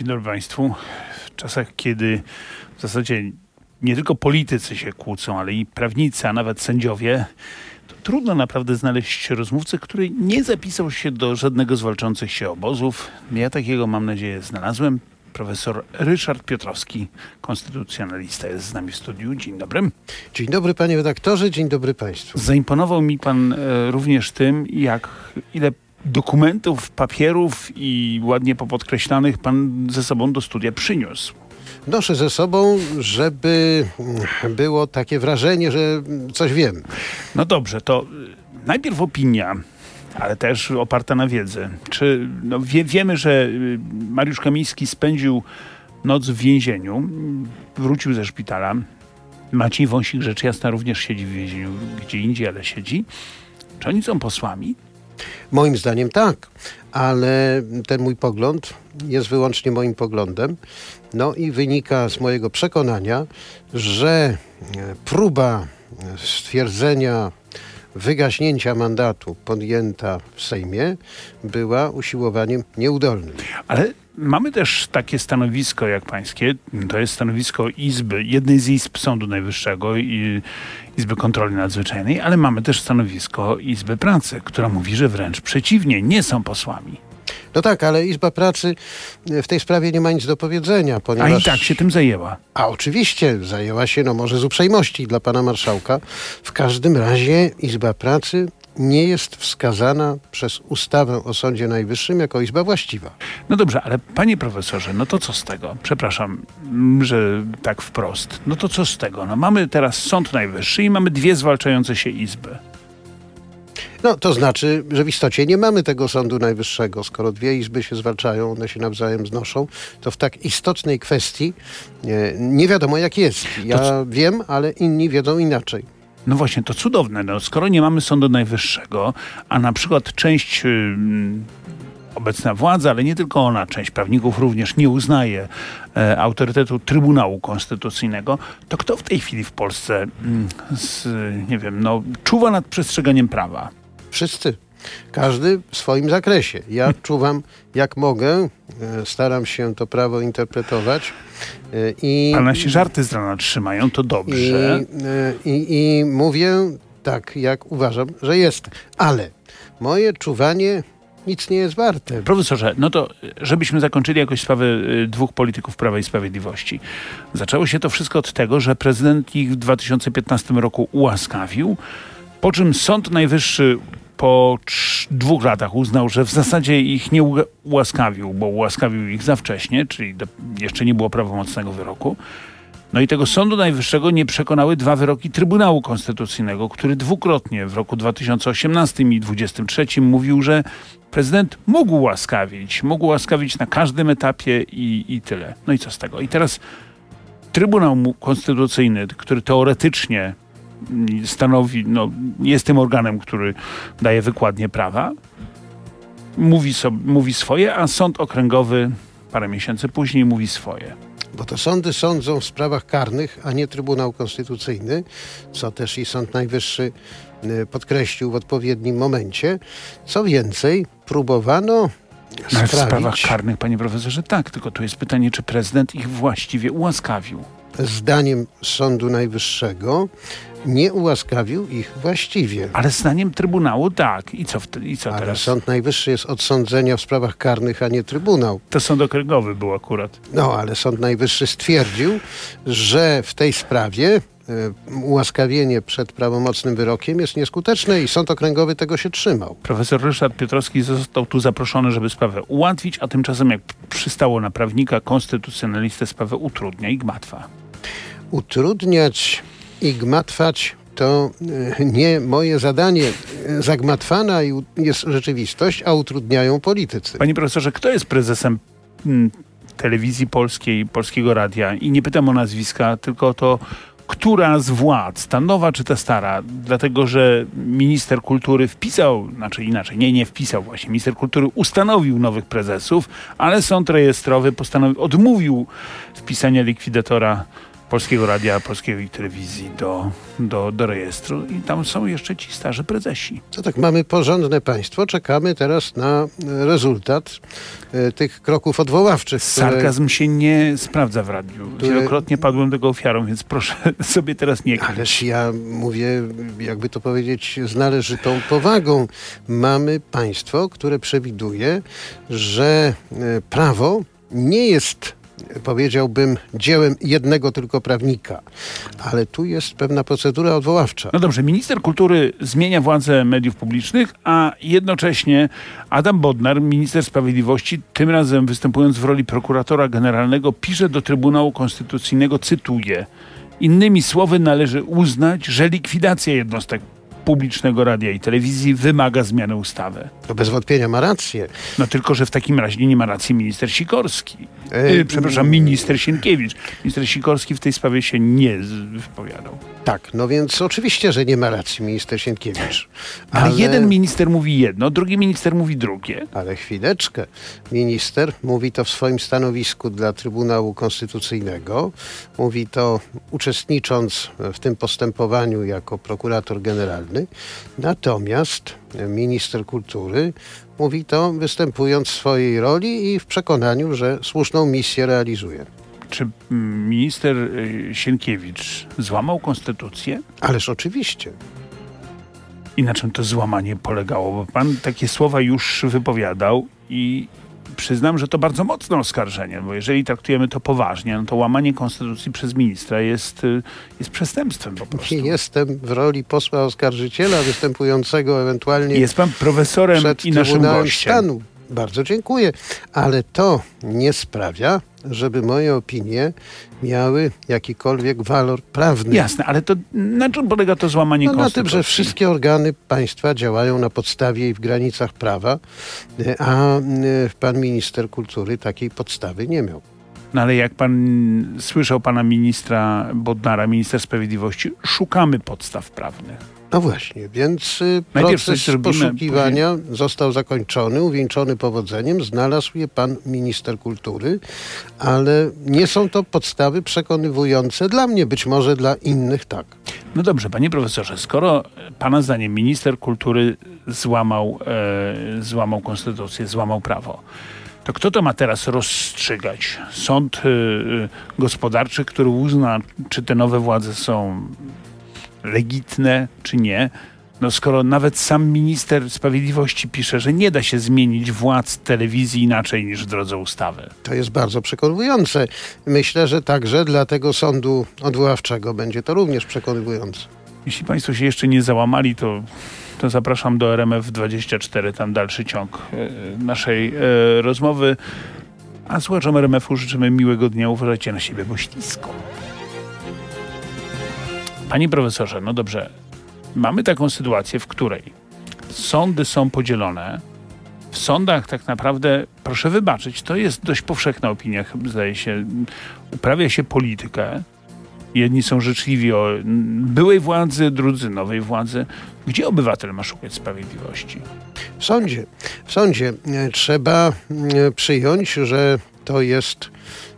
Dzień dobry Państwu. W czasach, kiedy w zasadzie nie tylko politycy się kłócą, ale i prawnicy, a nawet sędziowie, to trudno naprawdę znaleźć rozmówcę, który nie zapisał się do żadnego z walczących się obozów. Ja takiego, mam nadzieję, znalazłem. Profesor Ryszard Piotrowski, konstytucjonalista, jest z nami w studiu. Dzień dobry. Dzień dobry panie redaktorze, dzień dobry państwu. Zaimponował mi pan e, również tym, jak ile dokumentów, papierów i ładnie popodkreślanych pan ze sobą do studia przyniósł. Noszę ze sobą, żeby mm, było takie wrażenie, że coś wiem. No dobrze, to y, najpierw opinia, ale też oparta na wiedzy. Czy no wie, wiemy, że y, Mariusz Kamiński spędził noc w więzieniu, wrócił ze szpitala. Maciej Wąsik, rzecz jasna, również siedzi w więzieniu gdzie indziej, ale siedzi. Czy oni są posłami? Moim zdaniem tak, ale ten mój pogląd jest wyłącznie moim poglądem. No i wynika z mojego przekonania, że e, próba stwierdzenia wygaśnięcia mandatu podjęta w Sejmie była usiłowaniem nieudolnym. Ale mamy też takie stanowisko jak pańskie. To jest stanowisko Izby, jednej z Izb Sądu Najwyższego i Izby Kontroli Nadzwyczajnej, ale mamy też stanowisko Izby Pracy, która mówi, że wręcz przeciwnie, nie są posłami. No tak, ale Izba Pracy w tej sprawie nie ma nic do powiedzenia, ponieważ... A i tak się tym zajęła. A oczywiście zajęła się, no może z uprzejmości dla pana marszałka. W każdym razie Izba Pracy nie jest wskazana przez ustawę o Sądzie Najwyższym jako izba właściwa. No dobrze, ale panie profesorze, no to co z tego? Przepraszam, że tak wprost. No to co z tego? No mamy teraz Sąd Najwyższy i mamy dwie zwalczające się izby. No, to znaczy, że w istocie nie mamy tego Sądu Najwyższego. Skoro dwie izby się zwalczają, one się nawzajem znoszą, to w tak istotnej kwestii nie, nie wiadomo jak jest. Ja to... wiem, ale inni wiedzą inaczej. No właśnie, to cudowne. No, skoro nie mamy Sądu Najwyższego, a na przykład część yy, obecna władza, ale nie tylko ona, część prawników również nie uznaje e, autorytetu Trybunału Konstytucyjnego, to kto w tej chwili w Polsce, yy, z, nie wiem, no, czuwa nad przestrzeganiem prawa? Wszyscy. Każdy w swoim zakresie. Ja czuwam jak mogę, e, staram się to prawo interpretować. E, I, Ale się żarty z rana trzymają, to dobrze. I, e, i, I mówię tak, jak uważam, że jest. Ale moje czuwanie nic nie jest warte. Profesorze, no to żebyśmy zakończyli jakoś sprawę dwóch polityków Prawa i Sprawiedliwości. Zaczęło się to wszystko od tego, że prezydent ich w 2015 roku ułaskawił, po czym Sąd Najwyższy po dwóch latach uznał, że w zasadzie ich nie ułaskawił, bo ułaskawił ich za wcześnie, czyli do, jeszcze nie było prawomocnego wyroku. No i tego Sądu Najwyższego nie przekonały dwa wyroki Trybunału Konstytucyjnego, który dwukrotnie w roku 2018 i 2023 mówił, że prezydent mógł łaskawić, mógł łaskawić na każdym etapie i, i tyle. No i co z tego? I teraz Trybunał Konstytucyjny, który teoretycznie stanowi, no, jest tym organem, który daje wykładnie prawa, mówi, so, mówi swoje, a sąd okręgowy parę miesięcy później mówi swoje. Bo to sądy sądzą w sprawach karnych, a nie Trybunał Konstytucyjny, co też i Sąd Najwyższy y, podkreślił w odpowiednim momencie. Co więcej, próbowano no, w sprawach karnych, panie profesorze, tak, tylko tu jest pytanie, czy prezydent ich właściwie ułaskawił. Zdaniem Sądu Najwyższego nie ułaskawił ich właściwie. Ale zdaniem Trybunału tak. I co, i co Ale teraz? Sąd Najwyższy jest od sądzenia w sprawach karnych, a nie Trybunał. To sąd okręgowy był akurat. No, ale Sąd Najwyższy stwierdził, że w tej sprawie e, ułaskawienie przed prawomocnym wyrokiem jest nieskuteczne i Sąd Okręgowy tego się trzymał. Profesor Ryszard Piotrowski został tu zaproszony, żeby sprawę ułatwić, a tymczasem jak przystało na prawnika, konstytucjonalistę sprawę utrudnia i gmatwa. Utrudniać i gmatwać to e, nie moje zadanie. Zagmatwana jest rzeczywistość, a utrudniają politycy. Panie profesorze, kto jest prezesem mm, telewizji polskiej, polskiego radia i nie pytam o nazwiska, tylko o to, która z władz, ta nowa czy ta stara, dlatego że minister kultury wpisał, znaczy inaczej, nie, nie wpisał właśnie, minister kultury ustanowił nowych prezesów, ale sąd rejestrowy postanowił, odmówił wpisania likwidatora Polskiego Radia, Polskiej Telewizji do, do, do rejestru i tam są jeszcze ci starzy prezesi. Co tak, mamy porządne państwo, czekamy teraz na rezultat e, tych kroków odwoławczych. które- Sarkazm się nie sprawdza w radiu. które- Wielokrotnie padłem tego ofiarą, więc proszę sobie teraz nie kpić. Ależ ja mówię, jakby to powiedzieć, z należytą powagą. Mamy państwo, które przewiduje, że e, prawo nie jest, powiedziałbym, dziełem jednego tylko prawnika, ale tu jest pewna procedura odwoławcza. No dobrze, minister kultury zmienia władzę mediów publicznych, a jednocześnie Adam Bodnar, minister sprawiedliwości, tym razem występując w roli prokuratora generalnego, pisze do Trybunału Konstytucyjnego, cytuję, innymi słowy należy uznać, że likwidacja jednostek publicznego radia i telewizji wymaga zmiany ustawy. To bez wątpienia ma rację. No tylko, że w takim razie nie ma racji minister Sikorski. Yy, przepraszam, minister Sienkiewicz. Minister Sikorski w tej sprawie się nie wypowiadał. Tak, no więc oczywiście, że nie ma racji minister Sienkiewicz. Ale, jeden minister mówi jedno, drugi minister mówi drugie. Ale chwileczkę. Minister mówi to w swoim stanowisku dla Trybunału Konstytucyjnego. Mówi to uczestnicząc w tym postępowaniu jako prokurator generalny. Natomiast minister kultury mówi to występując w swojej roli i w przekonaniu, że słuszną misję realizuje. Czy minister y, Sienkiewicz złamał konstytucję? Ależ oczywiście. I na czym to złamanie polegało? Bo pan takie słowa już wypowiadał i przyznam, że to bardzo mocne oskarżenie, bo jeżeli traktujemy to poważnie, no to łamanie konstytucji przez ministra jest, y, jest przestępstwem po prostu. Nie jestem w roli posła oskarżyciela występującego ewentualnie Jest pan profesorem przed i naszym gościem. Stanu. Bardzo dziękuję, ale to nie sprawia, żeby moje opinie miały jakikolwiek walor prawny. Jasne, ale to na czym polega to złamanie No, na konstytucji? tym, że wszystkie organy państwa działają na podstawie i w granicach prawa, e, a e, pan minister kultury takiej podstawy nie miał. No ale jak pan słyszał pana ministra Bodnara, minister sprawiedliwości, szukamy podstaw prawnych. No właśnie, więc y, Najpierw proces poszukiwania został zakończony, uwieńczony powodzeniem. Znalazł je pan minister kultury, ale nie są to podstawy przekonywujące dla mnie, być może dla innych tak. No dobrze, panie profesorze, skoro pana zdaniem minister kultury złamał, e, złamał konstytucję, złamał prawo, to kto to ma teraz rozstrzygać? Sąd e, gospodarczy, który uzna, czy te nowe władze są legitne, czy nie. No skoro nawet sam minister sprawiedliwości pisze, że nie da się zmienić władz telewizji inaczej niż w drodze ustawy. To jest bardzo przekonujące. Myślę, że także dla tego sądu odwoławczego będzie to również przekonujące. Jeśli Państwo się jeszcze nie załamali, to, to zapraszam do RMF24, tam dalszy ciąg e, naszej e, rozmowy. A słuchaczom RMF-u życzymy miłego dnia. Uważajcie na siebie, bo ślisko. Panie profesorze, no dobrze. Mamy taką sytuację, w której sądy są podzielone. W sądach tak naprawdę, proszę wybaczyć, to jest dość powszechna opinia, zdaje się, uprawia się politykę. Jedni są życzliwi o mm, byłej władzy, drudzy nowej władzy. Gdzie obywatel ma szukać sprawiedliwości? W sądzie, w sądzie e, trzeba e, przyjąć, że to jest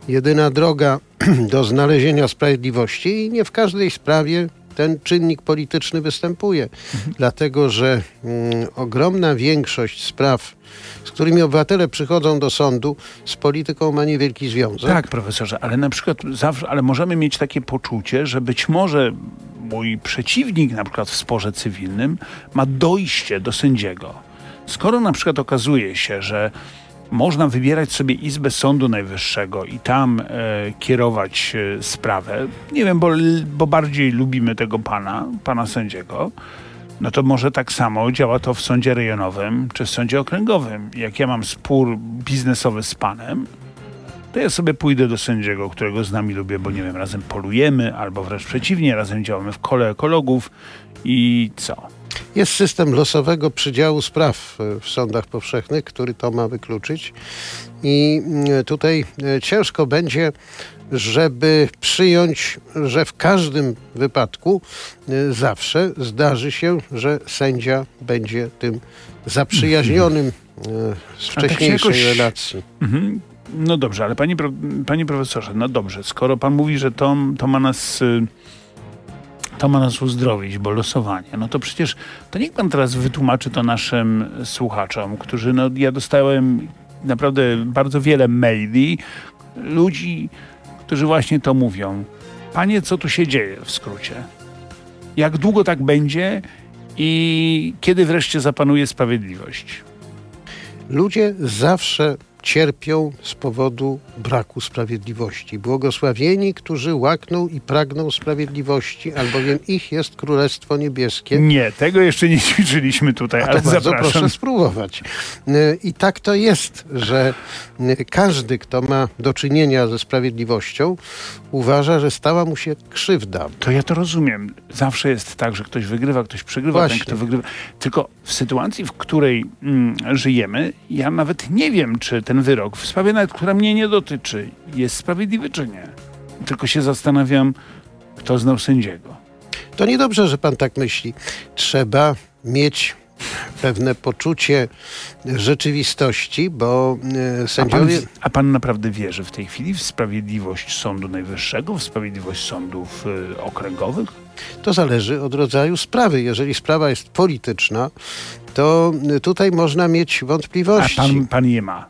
jedyna droga do znalezienia sprawiedliwości i nie w każdej sprawie ten czynnik polityczny występuje, dlatego że mm, ogromna większość spraw, z którymi obywatele przychodzą do sądu, z polityką ma niewielki związek. Tak, profesorze, ale na przykład zawsze, ale możemy mieć takie poczucie, że być może mój przeciwnik na przykład w sporze cywilnym ma dojście do sędziego. Skoro na przykład okazuje się, że można wybierać sobie Izbę Sądu Najwyższego i tam e, kierować e, sprawę, nie wiem, bo, bo bardziej lubimy tego pana, pana sędziego, no to może tak samo działa to w sądzie rejonowym czy w sądzie okręgowym. Jak ja mam spór biznesowy z panem, to ja sobie pójdę do sędziego, którego znam i lubię, bo nie wiem, razem polujemy, albo wręcz przeciwnie, razem działamy w kole ekologów i co? Jest system losowego przydziału spraw e, w sądach powszechnych, który to ma wykluczyć. I mm, tutaj e, ciężko będzie, żeby przyjąć, że w każdym wypadku e, zawsze zdarzy się, że sędzia będzie tym zaprzyjaźnionym z tak wcześniejszej jakoś- relacji. Mhm. No dobrze, ale panie, panie profesorze, no dobrze, skoro pan mówi, że to, to ma nas... y, To ma nas uzdrowić, bo losowanie. No to przecież to niech pan teraz wytłumaczy to naszym słuchaczom, którzy, no ja dostałem naprawdę bardzo wiele maili ludzi, którzy właśnie to mówią. Panie, co tu się dzieje w skrócie? Jak długo tak będzie i kiedy wreszcie zapanuje sprawiedliwość? Ludzie zawsze cierpią z powodu braku sprawiedliwości. Błogosławieni, którzy łakną i pragną sprawiedliwości, albowiem ich jest Królestwo Niebieskie. Nie, tego jeszcze nie ćwiczyliśmy tutaj, A ale to bardzo zapraszam. proszę spróbować. Y, I tak to jest, że y, każdy, kto ma do czynienia ze sprawiedliwością, uważa, że stała mu się krzywda. To ja to rozumiem. Zawsze jest tak, że ktoś wygrywa, ktoś przegrywa, Właśnie. ten kto wygrywa. Tylko w sytuacji, w której mm, żyjemy, ja nawet nie wiem, czy ten wyrok w sprawie, nawet która mnie nie dotyczy, jest sprawiedliwy, czy nie. Tylko się zastanawiam, kto znał sędziego. To niedobrze, że pan tak myśli. Trzeba mieć pewne poczucie rzeczywistości, bo y, A pan, sędziowie... a pan naprawdę wierzy w tej chwili w sprawiedliwość Sądu Najwyższego, w sprawiedliwość sądów y, okręgowych? To zależy od rodzaju sprawy. Jeżeli sprawa jest polityczna, to y, tutaj można mieć A wątpliwości. pan, pan je ma.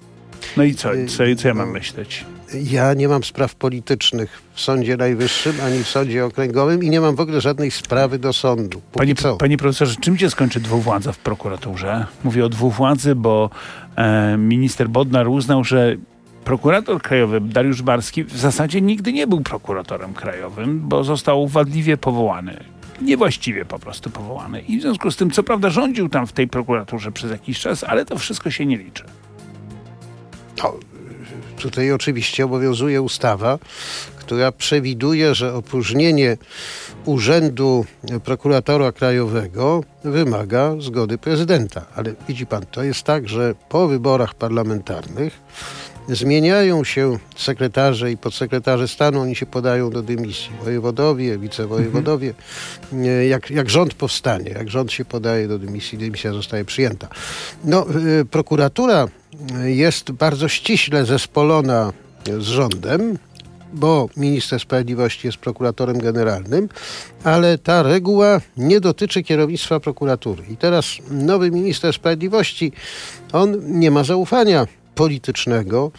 No i co, co, co ja mam no. myśleć? Ja nie mam spraw politycznych w Sądzie Najwyższym ani w Sądzie Okręgowym i nie mam w ogóle żadnej sprawy do sądu. Panie, panie profesorze, czym się skończy dwuwładza w prokuraturze? Mówię o dwuwładzy, bo e, minister Bodnar uznał, że prokurator krajowy Dariusz Barski w zasadzie nigdy nie był prokuratorem krajowym, bo został wadliwie powołany. Niewłaściwie po prostu powołany. I w związku z tym, co prawda, rządził tam w tej prokuraturze przez jakiś czas, ale to wszystko się nie liczy. No, tutaj oczywiście obowiązuje ustawa, która przewiduje, że opróżnienie urzędu prokuratora krajowego wymaga zgody prezydenta. Ale widzi pan, to jest tak, że po wyborach parlamentarnych zmieniają się sekretarze i podsekretarze stanu, oni się podają do dymisji. Wojewodowie, wicewojewodowie. E, Jak, jak rząd powstanie, jak rząd się podaje do dymisji, dymisja zostaje przyjęta. No, y, prokuratura jest bardzo ściśle zespolona z rządem, bo minister sprawiedliwości jest prokuratorem generalnym, ale ta reguła nie dotyczy kierownictwa prokuratury. I teraz nowy minister sprawiedliwości, on nie ma zaufania politycznego.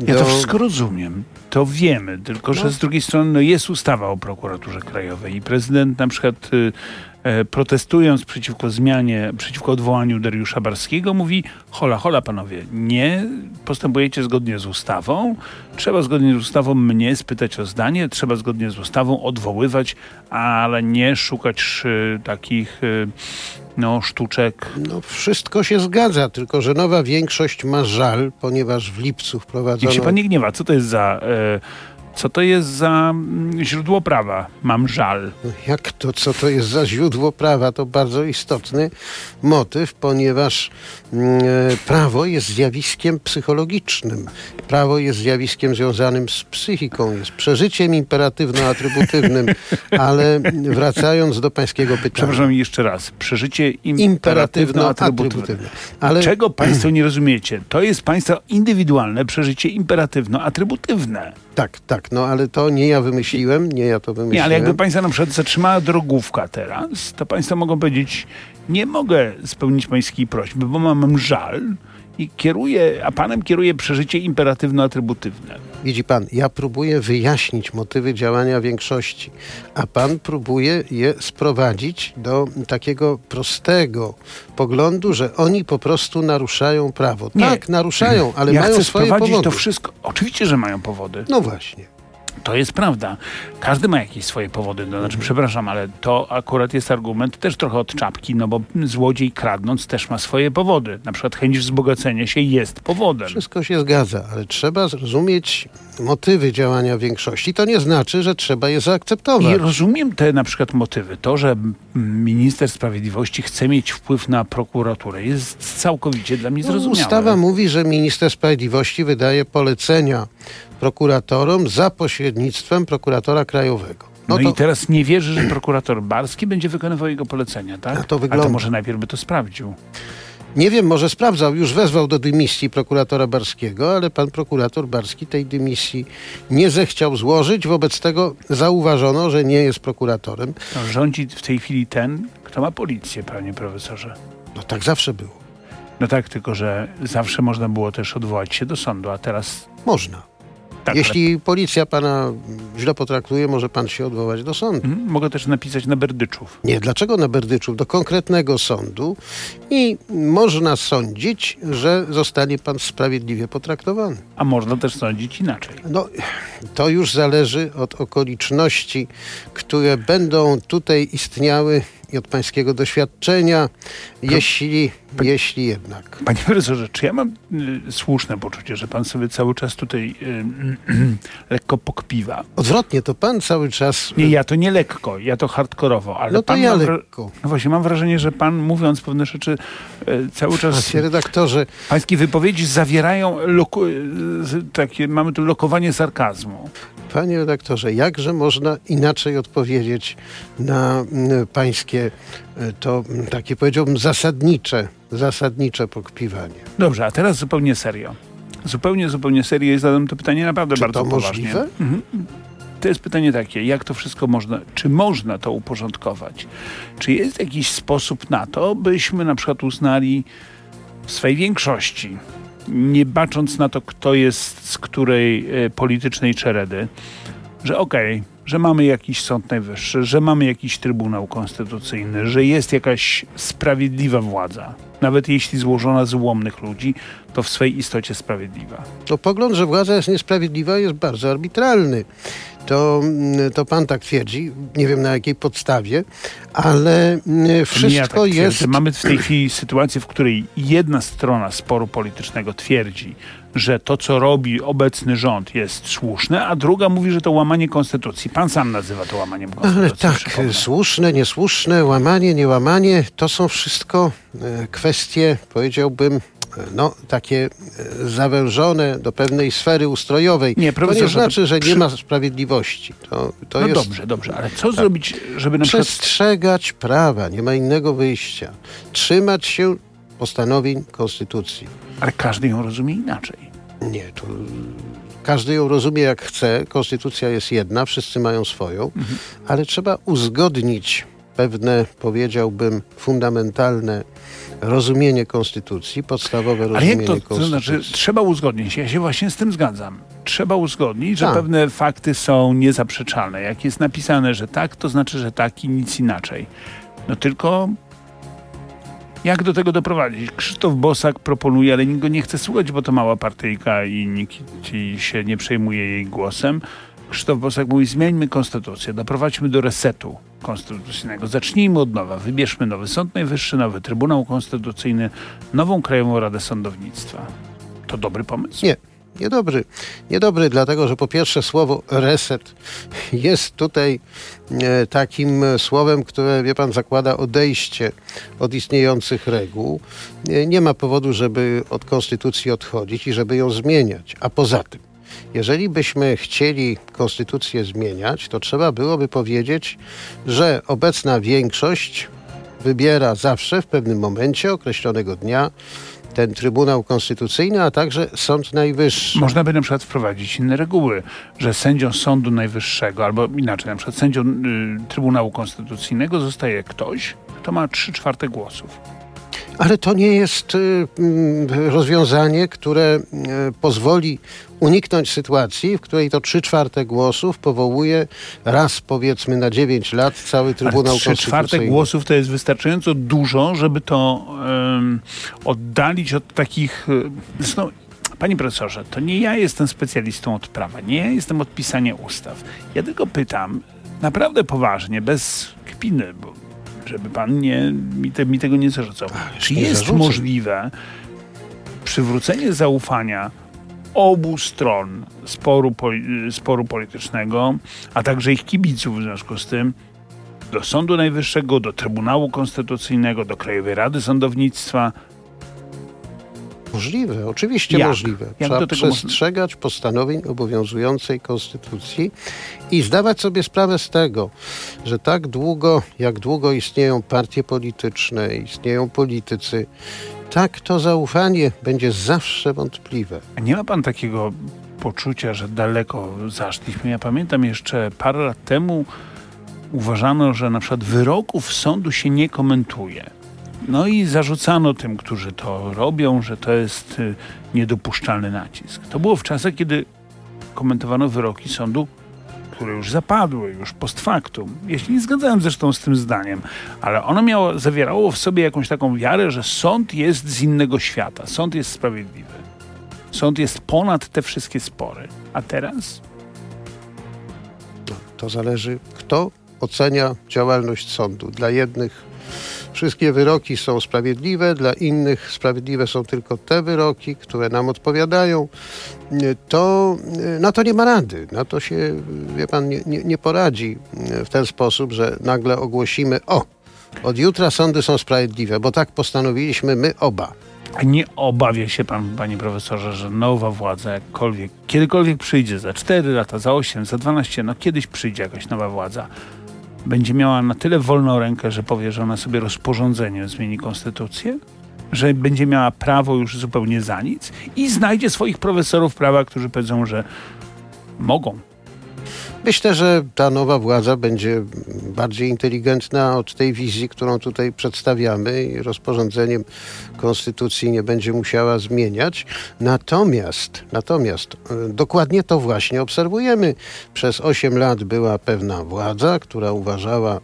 Ja do- to wszystko rozumiem. To wiemy, tylko że No. z drugiej strony no, jest ustawa o prokuraturze krajowej i prezydent na przykład y, e, protestując przeciwko zmianie, przeciwko odwołaniu Dariusza Barskiego mówi hola, hola panowie, nie postępujecie zgodnie z ustawą, trzeba zgodnie z ustawą mnie spytać o zdanie, trzeba zgodnie z ustawą odwoływać, ale nie szukać szy, takich y, no, sztuczek. No, wszystko się zgadza, tylko że nowa większość ma żal, ponieważ w lipcu wprowadzono... Niech się pan nie gniewa, co to jest za... E, co to jest za mm, źródło prawa? Mam żal. Jak to, co to jest za źródło prawa? To bardzo istotny motyw, ponieważ mm, e, prawo jest zjawiskiem psychologicznym. Prawo jest zjawiskiem związanym z psychiką, jest przeżyciem imperatywno-atrybutywnym, ale wracając do pańskiego pytania. Przepraszam jeszcze raz. Przeżycie imperatywno-atrybutywne. Imperatywno-atrybutywne. Ale Czego państwo nie rozumiecie? To jest państwa indywidualne przeżycie imperatywno-atrybutywne. Tak, tak, no ale to nie ja wymyśliłem, nie ja to wymyśliłem. Nie, ale jakby państwa na przykład zatrzymała drogówka teraz, to państwo mogą powiedzieć, nie mogę spełnić pańskiej prośby, bo mam żal i kieruję, a panem kieruje przeżycie imperatywno-atrybutywne. Widzi pan, ja próbuję wyjaśnić motywy działania większości, a pan próbuje je sprowadzić do takiego prostego poglądu, że oni po prostu naruszają prawo. Nie. Tak, naruszają, ale ja mają chcę swoje sprowadzić powody. to wszystko. Oczywiście, że mają powody. No właśnie. To jest prawda. Każdy ma jakieś swoje powody. No, znaczy, przepraszam, ale to akurat jest argument też trochę od czapki, no bo złodziej kradnąc też ma swoje powody. Na przykład chęć wzbogacenia się jest powodem. Wszystko się zgadza, ale trzeba zrozumieć motywy działania większości. To nie znaczy, że trzeba je zaakceptować. I rozumiem te na przykład motywy. To, że minister sprawiedliwości chce mieć wpływ na prokuraturę jest całkowicie dla mnie No, zrozumiałe. ustawa mówi, że minister sprawiedliwości wydaje polecenia prokuratorom za pośrednictwem prokuratora krajowego. No, to, i teraz nie wierzy, że prokurator Barski będzie wykonywał jego polecenia, tak? A to A wygląda. to może najpierw by to sprawdził. Nie wiem, może sprawdzał, już wezwał do dymisji prokuratora Barskiego, ale pan prokurator Barski tej dymisji nie zechciał złożyć. Wobec tego zauważono, że nie jest prokuratorem. No, rządzi w tej chwili ten, kto ma policję, panie profesorze. No tak zawsze było. No tak, tylko że zawsze można było też odwołać się do sądu, a teraz Można. Tak. Jeśli policja pana źle potraktuje, może pan się odwołać do sądu. mhm, mogę też napisać na Berdyczów. Nie, dlaczego na Berdyczów? Do konkretnego sądu i można sądzić, że zostanie pan sprawiedliwie potraktowany. A można też sądzić inaczej. No, to już zależy od okoliczności, które będą tutaj istniały i od pańskiego doświadczenia, jeśli, jeśli jednak. Panie profesorze, czy ja mam y, słuszne poczucie, że pan sobie cały czas tutaj y, lekko pokpiwa? Odwrotnie, to pan cały czas... Nie, ja to nie lekko, ja to hardkorowo, ale No to pan ja lekko. No właśnie, mam wrażenie, że pan mówiąc pewne rzeczy y, cały czas... Panie redaktorze, Pańskie wypowiedzi zawierają loku, y, takie, mamy tu lokowanie sarkazmu. Panie redaktorze, jakże można inaczej odpowiedzieć na mm, pańskie e, to mm, takie powiedziałbym zasadnicze, zasadnicze pokpiwanie. Dobrze, a teraz zupełnie serio. Zupełnie, zupełnie serio i zadam to pytanie naprawdę Czy bardzo to poważnie. możliwe? Mhm. To jest pytanie takie, jak to wszystko można, czy można to uporządkować? Czy jest jakiś sposób na to, byśmy na przykład uznali w swej większości, nie bacząc na to, kto jest z której e, politycznej czeredy, że okej, że mamy jakiś Sąd Najwyższy, że mamy jakiś Trybunał Konstytucyjny, że jest jakaś sprawiedliwa władza, nawet jeśli złożona z ułomnych ludzi, to w swej istocie sprawiedliwa. To pogląd, że władza jest niesprawiedliwa, jest bardzo arbitralny. To, mm, to pan tak twierdzi, nie wiem na jakiej podstawie, ale mm, To nie ja wszystko tak jest. Mamy w tej chwili sytuację, w której jedna strona sporu politycznego twierdzi, że to, co robi obecny rząd jest słuszne, a druga mówi, że to łamanie konstytucji. Pan sam nazywa to łamaniem konstytucji. Ale tak, przypomnę. słuszne, niesłuszne, łamanie, niełamanie, to są wszystko e, kwestie, powiedziałbym, e, no, takie e, zawężone do pewnej sfery ustrojowej. Nie, to nie znaczy, że nie ma sprawiedliwości. To, to No jest dobrze, dobrze, ale co zrobić, żeby na przykład... przestrzegać prawa, nie ma innego wyjścia. Trzymać się postanowień Konstytucji. Ale każdy ją rozumie inaczej. Nie, to każdy ją rozumie jak chce. Konstytucja jest jedna, wszyscy mają swoją, Mhm. ale trzeba uzgodnić pewne, powiedziałbym, fundamentalne rozumienie Konstytucji, podstawowe Ale rozumienie jak to, to Konstytucji. znaczy, trzeba uzgodnić, ja się właśnie z tym zgadzam. Trzeba uzgodnić, że Tak. pewne fakty są niezaprzeczalne. Jak jest napisane, że tak, to znaczy, że tak i nic inaczej. No tylko jak do tego doprowadzić? Krzysztof Bosak proponuje, ale nikt go nie chce słuchać, bo to mała partyjka i nikt ci się nie przejmuje jej głosem. Krzysztof Bosak mówi, zmieńmy konstytucję, doprowadźmy do resetu konstytucyjnego. Zacznijmy od nowa, wybierzmy nowy Sąd Najwyższy, nowy Trybunał Konstytucyjny, nową Krajową Radę Sądownictwa. To dobry pomysł? Nie, niedobry. Niedobry, dlatego że po pierwsze słowo reset jest tutaj e, takim e, słowem, które, wie pan, zakłada odejście od istniejących reguł. Nie, nie ma powodu, żeby od konstytucji odchodzić i żeby ją zmieniać. A poza tym, jeżeli byśmy chcieli konstytucję zmieniać, to trzeba byłoby powiedzieć, że obecna większość wybiera zawsze w pewnym momencie określonego dnia ten Trybunał Konstytucyjny, a także Sąd Najwyższy. Można by na przykład wprowadzić inne reguły, że sędzią Sądu Najwyższego, albo inaczej, na przykład sędzią y, Trybunału Konstytucyjnego zostaje ktoś, kto ma 3 czwarte głosów. Ale to nie jest y, mm, rozwiązanie, które y, pozwoli uniknąć sytuacji, w której to trzy czwarte głosów powołuje raz powiedzmy na 9 lat cały Trybunał Ale 3 czwarte Konstytucyjny. głosów to jest wystarczająco dużo, żeby to em, oddalić od takich... Zresztą Panie profesorze, to nie ja jestem specjalistą od prawa, nie ja jestem od pisania ustaw. Ja tylko pytam, naprawdę poważnie, bez kpiny, bo żeby pan nie, mi, te, mi tego nie zarzucał. Czy nie jest zarzucam. możliwe przywrócenie zaufania obu stron sporu, poli- sporu politycznego, a także ich kibiców w związku z tym, do Sądu Najwyższego, do Trybunału Konstytucyjnego, do Krajowej Rady Sądownictwa. Możliwe, oczywiście Jak? możliwe. Jak Trzeba przestrzegać postanowień obowiązującej konstytucji i zdawać sobie sprawę z tego, że tak długo, jak długo istnieją partie polityczne, istnieją politycy, tak to zaufanie będzie zawsze wątpliwe. A nie ma pan takiego poczucia, że daleko zaszliśmy? Ja pamiętam jeszcze parę lat temu uważano, że na przykład wyroków sądu się nie komentuje. No i zarzucano tym, którzy to robią, że to jest y, niedopuszczalny nacisk. To było w czasach, kiedy komentowano wyroki sądu, które już zapadły, już post factum. Się nie zgadzałem zresztą z tym zdaniem, ale ono miało, zawierało w sobie jakąś taką wiarę, że sąd jest z innego świata, sąd jest sprawiedliwy. Sąd jest ponad te wszystkie spory. A teraz? To zależy, kto ocenia działalność sądu. Dla jednych wszystkie wyroki są sprawiedliwe, dla innych sprawiedliwe są tylko te wyroki, które nam odpowiadają. To na to nie ma rady. Na to się, wie pan, nie, nie, nie poradzi w ten sposób, że nagle ogłosimy: O, od jutra sądy są sprawiedliwe, bo tak postanowiliśmy my oba. A nie obawia się pan, panie profesorze, że nowa władza jakkolwiek, kiedykolwiek przyjdzie, za 4 lata, za 8, za 12, no kiedyś przyjdzie jakaś nowa władza, będzie miała na tyle wolną rękę, że powie, że ona sobie rozporządzeniem zmieni konstytucję? Że będzie miała prawo już zupełnie za nic i znajdzie swoich profesorów prawa, którzy powiedzą, że mogą. Myślę, że ta nowa władza będzie bardziej inteligentna od tej wizji, którą tutaj przedstawiamy i rozporządzeniem konstytucji nie będzie musiała zmieniać. Natomiast, natomiast e, dokładnie to właśnie obserwujemy. Przez 8 lat była pewna władza, która uważała,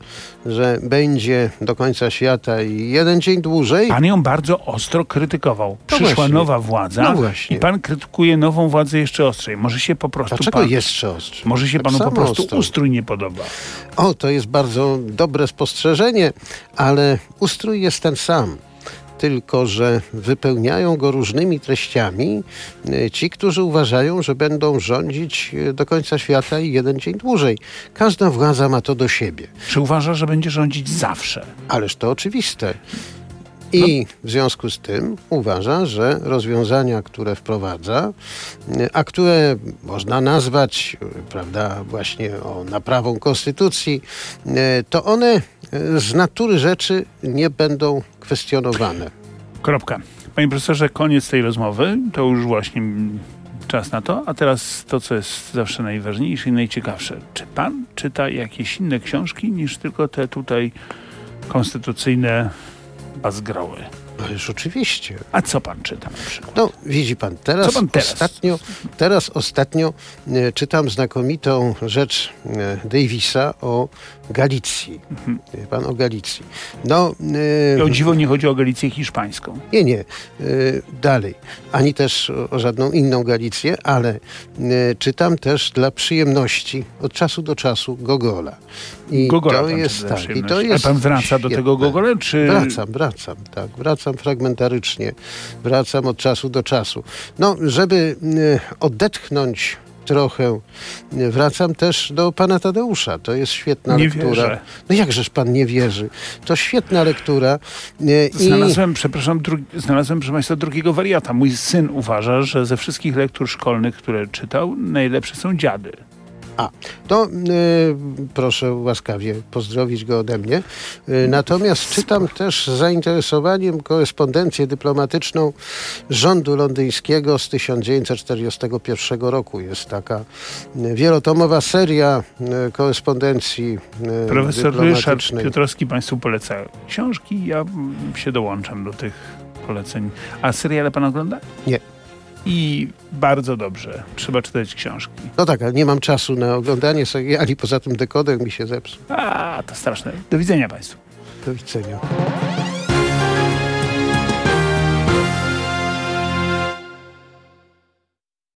że będzie do końca świata i jeden dzień dłużej. Pan ją bardzo ostro krytykował. No Przyszła właśnie. nowa władza No właśnie. i pan krytykuje nową władzę jeszcze ostrzej. Może się po prostu Dlaczego pan, jeszcze ostrze? może się Tak panu po prostu ostro. ustrój nie podoba. O, to jest bardzo dobre spostrzeżenie, ale ustrój jest ten sam. Tylko, że wypełniają go różnymi treściami e, ci, którzy uważają, że będą rządzić e, do końca świata i jeden dzień dłużej. Każda władza ma to do siebie. Czy uważa, że będzie rządzić zawsze? Ależ to oczywiste. I w związku z tym uważa, że rozwiązania, które wprowadza, a które można nazwać, prawda, właśnie o naprawą konstytucji, to one z natury rzeczy nie będą kwestionowane. Kropka. Panie profesorze, koniec tej rozmowy. To już właśnie czas na to. A teraz to, co jest zawsze najważniejsze i najciekawsze. Czy pan czyta jakieś inne książki niż tylko te tutaj konstytucyjne Azgraue. Ależ oczywiście. A co pan czyta na przykład? No, widzi pan, teraz, pan teraz? ostatnio, teraz ostatnio e, czytam znakomitą rzecz e, Davisa o Galicji. Mhm. Wie pan o Galicji. No, e, O dziwo nie chodzi o Galicję hiszpańską. nie, nie, e, dalej. Ani też o, o żadną inną Galicję, ale e, czytam też dla przyjemności od czasu do czasu Gogola. I Gogola to jest tak. I to jest Ale pan wraca do tego Gogola, czy... Wracam, wracam, tak. Wracam fragmentarycznie. Wracam od czasu do czasu. No, żeby e, odetchnąć trochę, e, wracam też do pana Tadeusza. To jest świetna Nie lektura. wierzę. No jakżeż pan nie wierzy? To świetna lektura. e, I Znalazłem, przepraszam, dru- znalazłem, proszę Państwa, drugiego wariata. Mój syn uważa, że ze wszystkich lektur szkolnych, które czytał, najlepsze są dziady. A, to e, proszę łaskawie pozdrowić go ode mnie. E, natomiast czytam też z zainteresowaniem korespondencję dyplomatyczną rządu londyńskiego z 1941 roku. Jest taka e, wielotomowa seria e, korespondencji e, Profesor Ryszard. Piotrowski Państwu poleca książki. Ja się dołączam do tych poleceń. A seriale Pan ogląda? Nie. I bardzo dobrze. Trzeba czytać książki. No tak, ale nie mam czasu na oglądanie seriali, poza tym dekoder mi się zepsuł. A, to straszne. Do widzenia Państwu. Do widzenia.